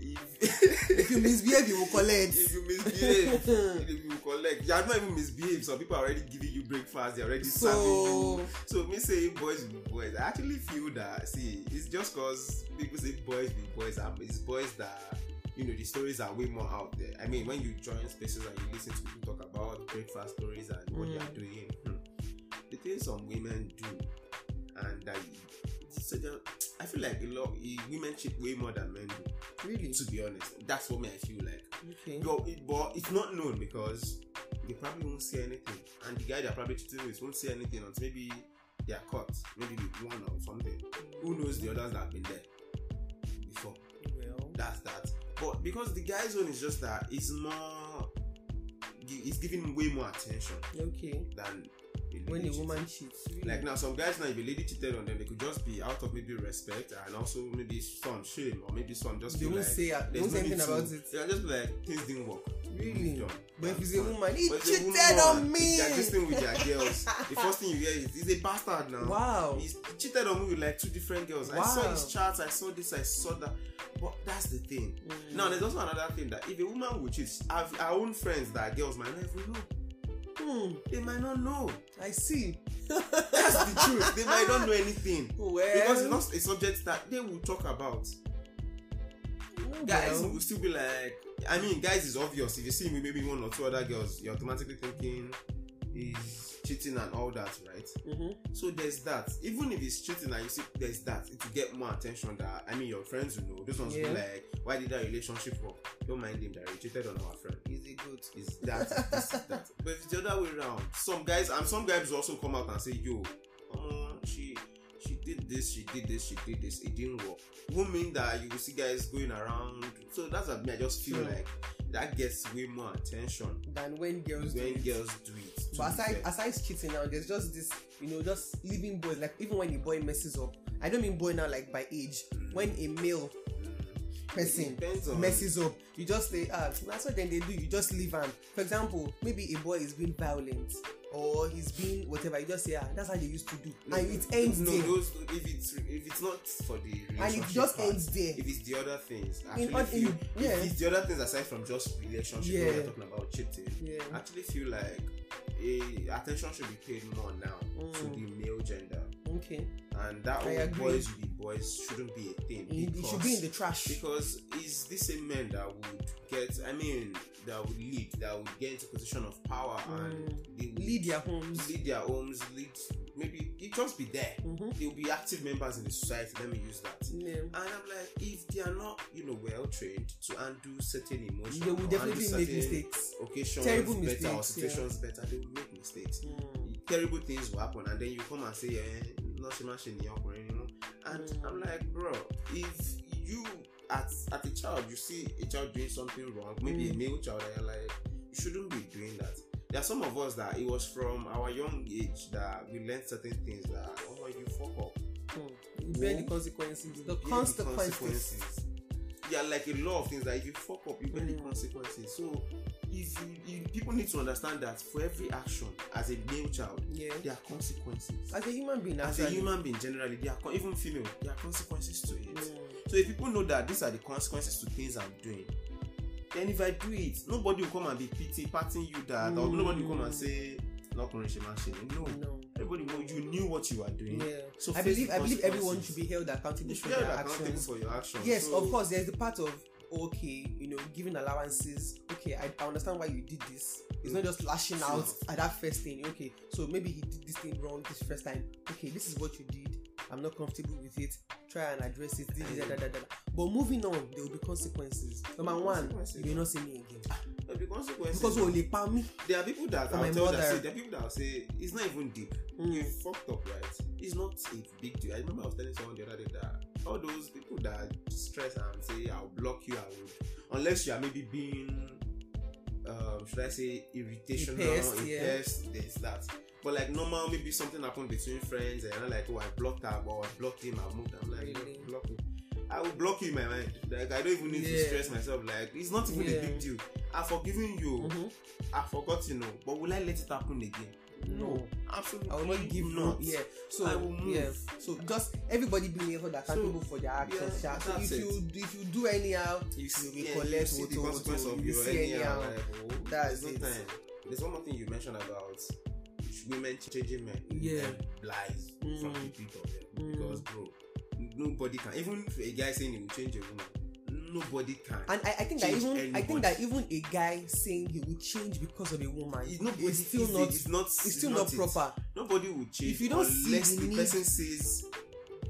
B: if
A: if you misbehave, you will collect.
B: if you misbehave, if you collect, you are not even misbehave. Some people are already giving you breakfast. They're already serving
A: So
B: you. So me saying boys be boys, I actually feel that. See, it's just cause people say boys be boys. Um, it's boys that you know the stories are way more out there. I mean, when you join spaces and you listen to people talk about breakfast stories and what they are
A: Mm.
B: doing, hmm, the things some women do, and that so I feel like a lot eh, women cheat way more than men do.
A: Really?
B: To be honest, that's what me I feel like.
A: Okay.
B: But, it, but it's not known because they probably won't say anything, and the guy they're probably cheating with won't say anything until maybe they are caught, maybe with one or something. Who knows the others that have been there before?
A: Well,
B: That's that. But because the guy's own is just that it's more, it's giving way more attention
A: okay.
B: than
A: When a woman cheats, really?
B: Like now, some guys now, if a lady cheated on them, they could just be out of maybe respect and also maybe some shame or maybe some just
A: they won't
B: like
A: say, uh, they
B: there's
A: won't say
B: no need
A: anything
B: to-
A: about it.
B: They'll just be like things didn't work.
A: Really?
B: On.
A: But if it's a woman, he
B: But
A: cheated
B: woman,
A: on me.
B: They're just with their girls. The first thing you hear is he's a bastard now.
A: Wow.
B: He's, he cheated on me with like two different girls. I saw
A: Wow.
B: his charts, I saw this, I saw that. But that's the thing.
A: Mm.
B: Now there's also another thing that if a woman would cheat, our, our own friends that girls might not even know.
A: Hmm,
B: They might not know.
A: I see.
B: That's the truth. They might not know anything.
A: Well,
B: Because it's not a subject that they will talk about.
A: oh,
B: Guys
A: well.
B: will still be like, I mean, guys is obvious. If you see me, maybe one or two other girls, you're automatically thinking he's cheating and all that, right?
A: Mhm.
B: So there's that. Even if he's cheating and you see there's that, it will get more attention. That I mean, your friends will know. Those ones will be
A: Yeah.
B: like, why did that relationship work? Don't mind him that he cheated on our friend.
A: Is it good.
B: Is that, is that. But if it's the other way around, some guys and some guys also come out and say, yo, um, she she did this, she did this, she did this, it didn't work. It won't mean that you will see guys going around. So that's what me. I just feel like that gets way more attention
A: Than when girls do
B: when
A: it.
B: girls do it.
A: But aside, aside cheating now, there's just this, you know, just leaving boys. Like even when a boy messes up, I don't mean boy now like by age. When a male. Person
B: It depends on
A: messes up, you just say, ah, that's what then they do. You just leave him. For example, maybe a boy is being violent or he's being whatever. You just say, ah, that's how they used to do, and it ends
B: no,
A: there.
B: those if it's if it's not for the
A: and it just
B: part,
A: ends there.
B: if it's the other things
A: In
B: actually
A: oth-
B: feel
A: in- yeah.
B: if it's the other things aside from just relationship
A: Yeah.
B: we're talking about cheating
A: Yeah.
B: I actually feel like a attention should be paid more now to
A: Mm.
B: the male gender
A: Okay.
B: and that
A: I agree.
B: boys will be boys shouldn't be a thing
A: It, it should be in the trash.
B: because it's the same men that would get I mean that would lead that would get into position of power and they would
A: Mm. Lead their homes.
B: lead their homes lead maybe it just be there
A: Mhm.
B: they'll be active members in the society let me use that
A: Yeah.
B: and I'm like, if they are not, you know, well trained to undo certain emotions,
A: They will definitely make mistakes.
B: Occasions
A: Terrible
B: better or
A: mistakes, yeah.
B: situations better, they will make mistakes.
A: Mm.
B: Terrible things will happen, and then you come and say, eh, not she man, she ni ọkùnrin ni. And
A: Mm.
B: I'm like, bro, if you at at a child you see a child doing something wrong, maybe a
A: Mm.
B: male child, and you're like, you shouldn't be doing that. There are some of us that it was from our young age that we learned certain things that oh you fuck up.
A: Mm. You bear the consequences. The
B: the
A: consequences.
B: Yeah, like a lot of things that if you fuck up, you bear the
A: Mm.
B: consequences. So if you, people need to understand that for every action as a male child,
A: Yeah.
B: there are consequences.
A: As a human being,
B: As a
A: actually.
B: human being, generally, there are even female, there are consequences to it.
A: Mm.
B: So if people know that these are the consequences to things I'm doing, then if I do it, nobody will come and be pity, patting you that, or
A: Mm.
B: nobody will come and say, "No, Kurin, No,
A: No.
B: everybody know you knew what you were doing.
A: Yeah.
B: So
A: I believe I believe everyone should be held accountable for their
B: accountable
A: actions.
B: for your actions.
A: Yes,
B: So-
A: of course. There's the part of okay, you know, giving allowances. Okay, I, I understand why you did this. It's not just lashing out at that first thing. Okay, so maybe he did this thing wrong this first time. Okay, this is what you did. I'm not comfortable with it. Try and address it. Da, da, da. But moving on, there will be consequences. Number one, you will not see me again
B: There'll be consequences.
A: because lè pa mí.
B: there are people that I'll
A: my
B: tell that say there are people that will say it's not even deep.
A: Mm.
B: You fucked up, right? It's not a big deal. I remember I was telling someone the other day that all those people that stress and say I'll block you, I would unless you are maybe being um should I say irritational,
A: yeah.
B: pest, this, that. But like normal, maybe something happened between friends and I'm like, oh I blocked her or I blocked him, I moved. I'm like,
A: Really?
B: "No, block me. I will block you in my mind. Like I don't even need to stress myself. Like it's not even
A: Yeah.
B: a big deal. I've forgiven you.
A: Mhm.
B: I've forgotten, know. But will I let it happen again?
A: No.
B: Absolutely.
A: I will not give
B: not.
A: no. Yeah. So
B: I will move.
A: yeah. So just everybody being held accountable for their actions.
B: yeah,
A: so if
B: it.
A: you if you do anyhow,
B: You,
A: you will
B: yeah,
A: collect
B: you see the
A: woto,
B: of
A: you
B: your
A: see
B: anyhow. Like, oh,
A: That's
B: there's no
A: it.
B: time. There's one more thing you mentioned about women changing men.
A: Yeah.
B: lies from
A: Mm.
B: the people of.
A: Mm.
B: Because bro, nobody can. Even a guy saying he will change a woman, nobody can.
A: And I, I think that even I
B: anybody.
A: think that even a guy saying he will change because of a woman
B: It's nobody
A: is still
B: it's,
A: not
B: it's not
A: it's still not
B: it.
A: proper.
B: Nobody will change
A: If you don't see
B: unless
A: the
B: the,
A: need-
B: person says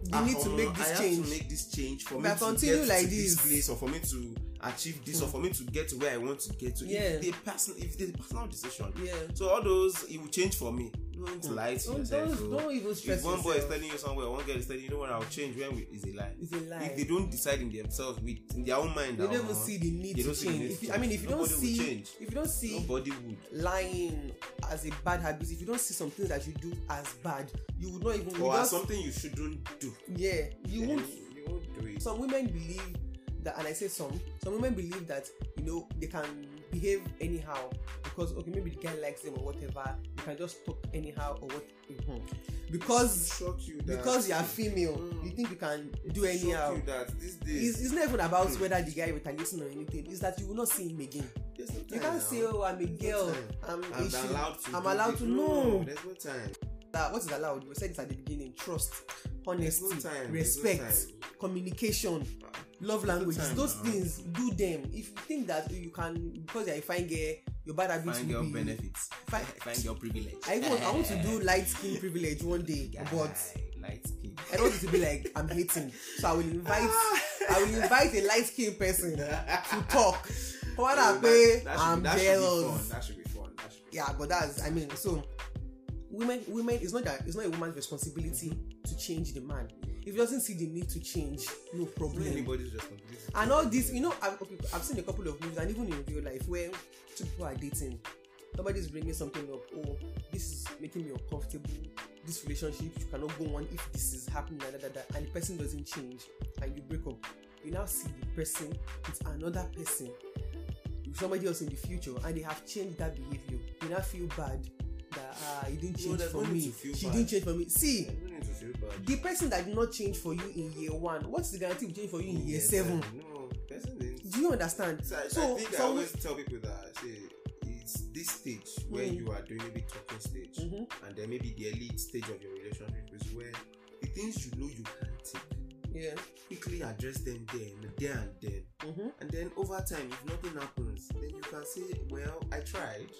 A: You
B: "Ah,
A: need to
B: Omo,
A: make
B: I
A: this
B: have
A: change.
B: to make this change for me
A: I
B: to
A: continue
B: get
A: like
B: to this
A: this-
B: place or for me to achieve this or
A: Mm.
B: for me to get to where I want to get to.
A: Yeah.
B: If the person if the personal decision.
A: Yeah.
B: So all those it will change for me. Don't
A: Mm.
B: lie to
A: Don't,
B: yourself.
A: don't,
B: bro.
A: don't even stress
B: if one boy is telling you somewhere, one girl is telling you, you know what, I'll change when we, is a lie.
A: It's a lie.
B: If they don't decide in themselves with in their own mind,
A: they don't even see the need to
B: don't see the
A: change. If
B: to
A: I mean, if you don't see,
B: change.
A: if you don't see
B: nobody would.
A: lying as a bad habit, if you don't see something that you do as bad, you would not even.
B: Or as something you shouldn't do.
A: yeah, you won't.
B: You won't do it.
A: Some women believe that, and I say some. Some women believe that you know they can behave anyhow because okay, maybe the guy likes them or whatever. You can just talk anyhow or what. mhm. Because
B: shock you that
A: because you are female,
B: Mm.
A: you think you can do
B: Shock
A: anyhow.
B: you that these days
A: It's, it's not even about
B: Mm.
A: whether the guy retaliating or anything. It's that you will not see him again.
B: there's no time
A: You can't
B: now.
A: say, "Oh, I'm a
B: no
A: girl. I'm,
B: I'm
A: she-
B: allowed to.
A: I'm allowed
B: this."
A: to know."
B: There's no time.
A: That what is allowed? We said this at the beginning. Trust, honesty,
B: no time. There's no
A: respect,
B: time.
A: Love languages.
B: time
A: Those
B: now.
A: things, do them. If you think that you can, because you're a fine girl, your bad habits
B: Find
A: will be.
B: benefits.
A: Fi-
B: Find your privilege.
A: I even I want to do light skin privilege one day,
B: Guy,
A: but
B: light skin.
A: I don't want it to be like I'm hating. So I will invite I will invite a light skinned person to talk. What
B: Oh, that- that should-
A: I'm
B: that should be
A: jealous.
B: fun. That should be fun. That should be
A: yeah but that's i mean so women women it's not that it's not a woman's responsibility to change the man. If he doesn't see the need to change no
B: It's
A: problem.
B: anybody's responsibility.
A: and all this you know I've, okay, I've seen a couple of movies and even in real life where two people are dating. Somebody's bringing something up. Oh this is making me uncomfortable. This relationship you cannot go on if this is happening da, da, da, and the person doesn't change and you break up. You now see the person with another person with somebody else in the future and they have changed that behavior. You now feel bad that ah he didn't change
B: there's
A: for me. she
B: bad.
A: didn't change for me. See The person that did not change for you in year one what's the guarantee will change for you in year seven
B: No, person didn't.
A: do you understand
B: So, I,
A: so
B: I think I
A: some
B: always tell people that I say it's this stage where
A: Mm.
B: you are doing maybe talking stage,
A: Mhm.
B: and then maybe the elite stage of your relationship is where the things you know you can't take
A: yeah
B: quickly address them there, there and then,
A: mm-hmm.
B: and then over time, if nothing happens, then you can say, "Well, I tried."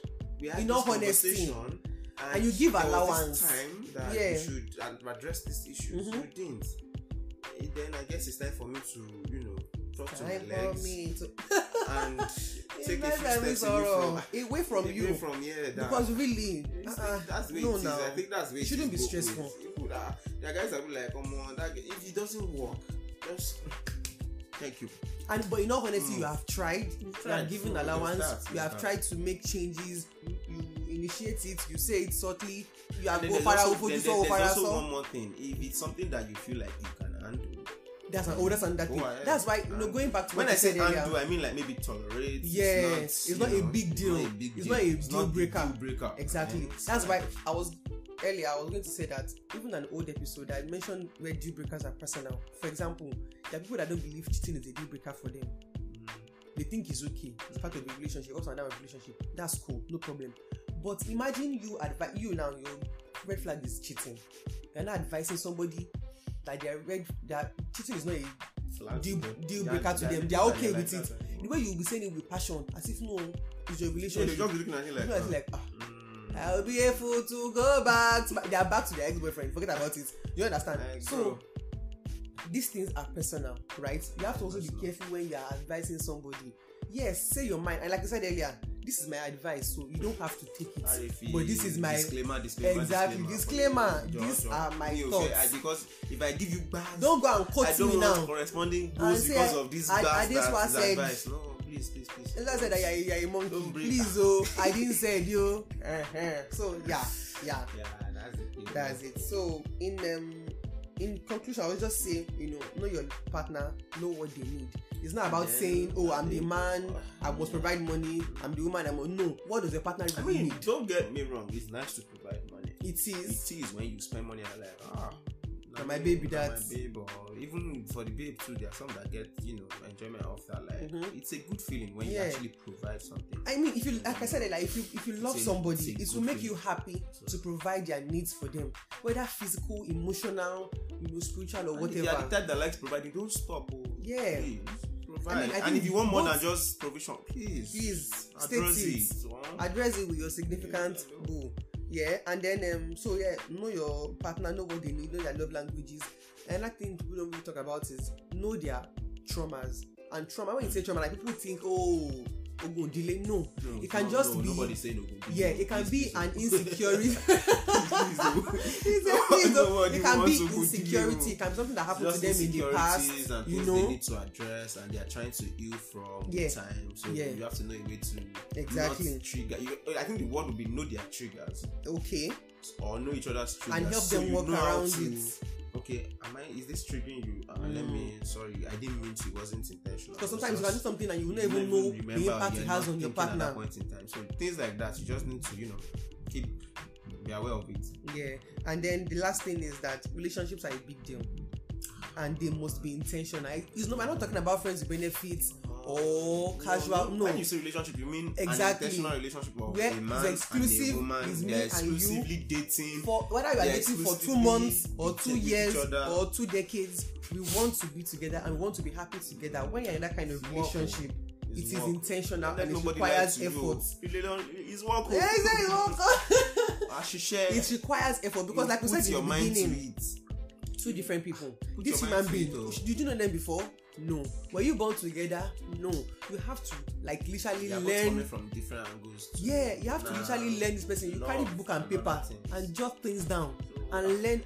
B: We had
A: In
B: this
A: all honesty.
B: Conversation,
A: And you give allowance.
B: Time that
A: Yeah.
B: you should ad- address these issues.
A: Mhm.
B: You didn't. Eh, Then I guess it's time for me to, you know, talk to my
A: time for
B: legs
A: me to
B: and take a few steps away from
A: away from
B: away
A: you
B: from here. That,
A: because really uh-uh,
B: that's the
A: no
B: it is. I think that's the way
A: It shouldn't
B: is
A: be stressful.
B: ways. People are, there are guys that be like, come on, that, if it doesn't work, just thank you.
A: and but in all honesty
B: Mm.
A: you have tried you have
B: tried.
A: given allowance you have tried to make changes you, you initiate it you say it subtly you
B: And
A: go fara
B: there's also,
A: ofo
B: then
A: to
B: there-
A: so
B: there's also
A: so
B: one more thing. If it's something that you feel like you can handle,
A: that's an oh that's another
B: Go
A: thing
B: ahead.
A: that's why you know
B: And
A: going back to
B: when
A: what
B: I say
A: said
B: handle, I mean like maybe tolerate.
A: Yes, it's not
B: you
A: a big deal.
B: It's not a big
A: It's
B: deal.
A: not a deal breaker.
B: deal breaker.
A: Exactly.
B: And it's
A: That's why I was earlier. I was going to say that even an old episode I mentioned where deal breakers are personal. For example, there are people that don't believe cheating is a deal breaker for them.
B: Mm.
A: They think it's okay. It's part of the relationship. Also another relationship. That's cool. No problem. But imagine you advise you now your red flag is cheating. You're not advising somebody that they're red that cheating is not a deal, deal
B: Yeah,
A: breaker to
B: yeah,
A: them. They
B: yeah,
A: are okay
B: like
A: with
B: that,
A: it. The way you'll be saying it with passion, as if no, it's your
B: So they
A: relationship.
B: just be looking at you like,
A: You know,
B: uh,
A: like ah,
B: mm,
A: I'll be able to go back. To my, they are back to their ex-boyfriend. Forget about it. You understand?
B: like,
A: so
B: bro,
A: these things are personal, right? You have to also be careful when you are advising somebody. Yes, say your mind. And like I said earlier, this is my advice, so you don't have to take it. But this is my
B: disclaimer, disclaimer,
A: exactly disclaimer. These are my
B: Me, okay,
A: thoughts.
B: I, because if I give you bad,
A: Don't go and
B: I
A: quote
B: don't
A: me
B: want
A: now.
B: corresponding
A: And
B: goals
A: say,
B: because of this
A: I- I just
B: that is
A: said-
B: advice. No, please, please, please.
A: I said that you're, you're a monkey.
B: Don't.
A: Please, oh, I didn't say it, yo. Uh-huh. So yeah, yeah.
B: Yeah, that's thing.
A: That's it. So in um in conclusion, I will just say, you know, know your partner, know what they need. It's not about saying, oh, I'm the man, I must provide money, I'm the woman, I'm no. What does your partner
B: I
A: really
B: mean,
A: need?
B: don't get me wrong. It's nice to provide money.
A: It
B: It
A: is
B: is when you spend money and like, ah,
A: Na my baby
B: na
A: that.
B: my babe, or even for the babe too. There are some that get you know enjoyment of that. Like,
A: Mhm.
B: it's a good feeling when
A: Yeah.
B: you actually provide something.
A: I mean, if you like I said, like if you if you love
B: a-
A: somebody, it will make you happy
B: So-
A: to provide their needs for them, whether physical, emotional, you know, spiritual or
B: And if you are
A: whatever.
B: the type that likes providing, don't stop. Oh,
A: Yeah.
B: Please, provide.
A: I mean, I
B: and if you want more than just provision, please,
A: Please,
B: address it.
A: it. address it with your significant boo yeah and then um so yeah know your partner know what they need know their love languages. Another thing people don't really talk about is know their traumas. And trauma when you say trauma like people think oh no
B: No,
A: it can
B: no,
A: just
B: no,
A: be
B: Nobody's saying Ogun.
A: yeah it can be an insecurity
B: please.
A: He said, please,
B: Nobody
A: it can be insecurity it can be something that happened
B: Just
A: to them in the past
B: and
A: you know
B: they need to address and they are trying to heal from
A: Yeah.
B: time so
A: Yeah.
B: you have to know a way to
A: Exactly.
B: not trigger you, i think the word would be know their triggers
A: okay
B: or know each other's triggers
A: and help
B: so
A: them
B: you
A: work around it
B: okay am i is this triggering you uh, let
A: Mm.
B: me sorry i didn't mean to it wasn't intentional
A: because sometimes you can do something and you
B: you
A: even know
B: remember,
A: the impact it has on your
B: thinking at
A: partner
B: that point in time so things like that you just need to you know keep be aware of it
A: Yeah, and then the last thing is that relationships are a big deal, and they must be intentional. It's not. We're not talking about friends with benefits or casual. No,
B: when you say relationship you mean
A: Exactly.
B: an intentional relationship of
A: Where
B: a man
A: exclusive,
B: and a woman
A: it's me
B: they're
A: and you.
B: exclusively dating
A: for whether you are dating for two
B: exclusively
A: months or two years or two decades, we want to be together and we want to be happy together. When you're in that kind of
B: oh.
A: relationship, it is
B: work.
A: intentional
B: Let
A: and it requires effort.
B: It's work oh.
A: Yeah, it's work.
B: Àṣìṣe.
A: it requires effort because,
B: You
A: like we said in the beginning, two different people.
B: Put
A: this human being,
B: oh.
A: did you know them before? No. Were you born together? No. You have to like literally
B: both
A: learn.
B: from different angles too.
A: Yeah, you have to
B: Nah,
A: literally learn this person. You carry book and paper and jot things down
B: So,
A: and learn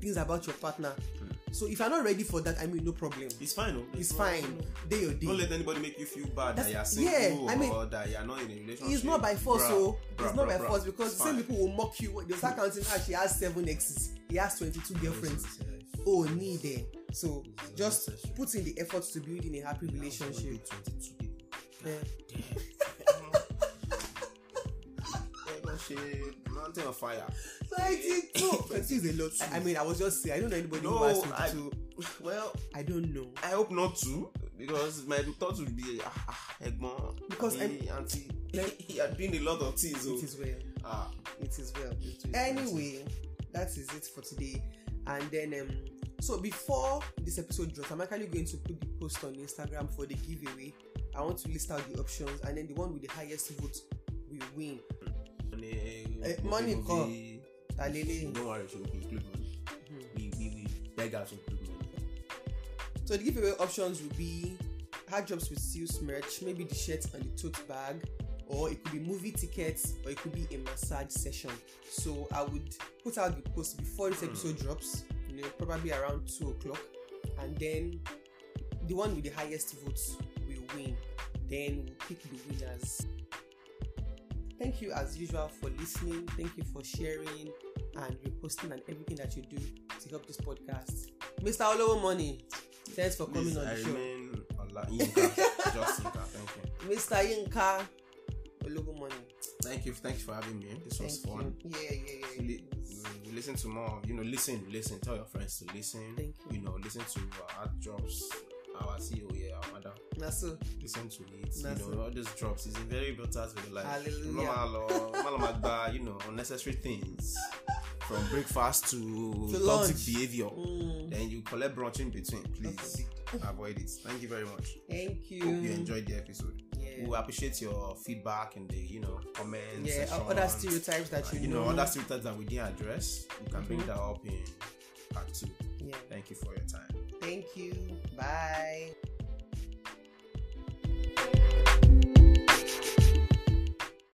A: things about your partner.
B: Hmm.
A: So if you're not ready for that, I mean, no problem.
B: it's fine oh.
A: It's
B: no-
A: fine. Day your day.
B: don't let anybody make you feel bad that
A: That's-
B: you're single
A: yeah, I mean,
B: or that you're not in a relationship
A: It's not by force,
B: Bruh,
A: so
B: bruh,
A: it's not by
B: bruh,
A: force
B: bruh.
A: because
B: It's
A: some people will mock you. They start counting. Ah, she has seven exes. He has twenty-two girlfriends. Oh, need there. So just put in the effort to build in a happy relationship.
B: 22 people.
A: Yeah.
B: They're gonna share mountain of fire.
A: Twenty-two. Twenty is a lot. I, I mean, I was just saying. I don't know anybody who
B: No,
A: has
B: I,
A: twenty-two.
B: well,
A: I don't know.
B: I hope not to because my thought would be ah, ah, Egbon,
A: Because
B: hey, auntie,
A: like-
B: you are doing a lot of things.
A: It
B: Oh.
A: is well.
B: Ah,
A: It is well.
B: it is
A: Anyway, that is it for today. And then, um, so before this episode drops, I'm actually going to put the post on Instagram for the giveaway. I want to list out the options, and then the one with the highest vote will win.
B: money, will
A: money Alele.
B: Don't worry, she will include money.
A: Mhm.
B: We we we beg her to include money.
A: So the giveaway options will be hard jobs with Seals merch, maybe the shirt and the tote bag, or it could be movie tickets, or it could be a massage session. So I would put out the post before this hmm. episode drops, you know, probably around two o'clock, and then the one with the highest votes will win. Then we'll pick the winners. Thank you as usual for listening. Thank you for sharing and reposting and everything that you do to help this podcast. Mr. Olowo Money, thanks for coming
B: Please,
A: on
B: I
A: the show.
B: remain Ola Yinka. Just Yinka. Thank you.
A: Mr. Yinka.
B: Thank you. Thank you for having me. This was fun.
A: you. Yeah, yeah, yeah.
B: Li- we listen to more. You know, listen, listen. Tell your friends to listen.
A: Thank you.
B: You know, listen to our art drops. Our CEO, yeah, our.
A: Na so.
B: Listen to it.
A: That's
B: you know, all these drops is very important the life.
A: Hallelujah.
B: You know, unnecessary things. From breakfast to,
A: To
B: toxic behavior.
A: Mm,
B: Then you collect brunch in between. Please avoid it. Thank you very much.
A: thank you.
B: Hope you enjoyed the episode.
A: Who
B: we appreciate your feedback and the you know comments.
A: Yeah, other stereotypes that you,
B: you know, know, other stereotypes that we didn't address. You can mm-hmm.
A: bring
B: that up in part two.
A: Yeah.
B: Thank you for your time.
A: Thank you. Bye.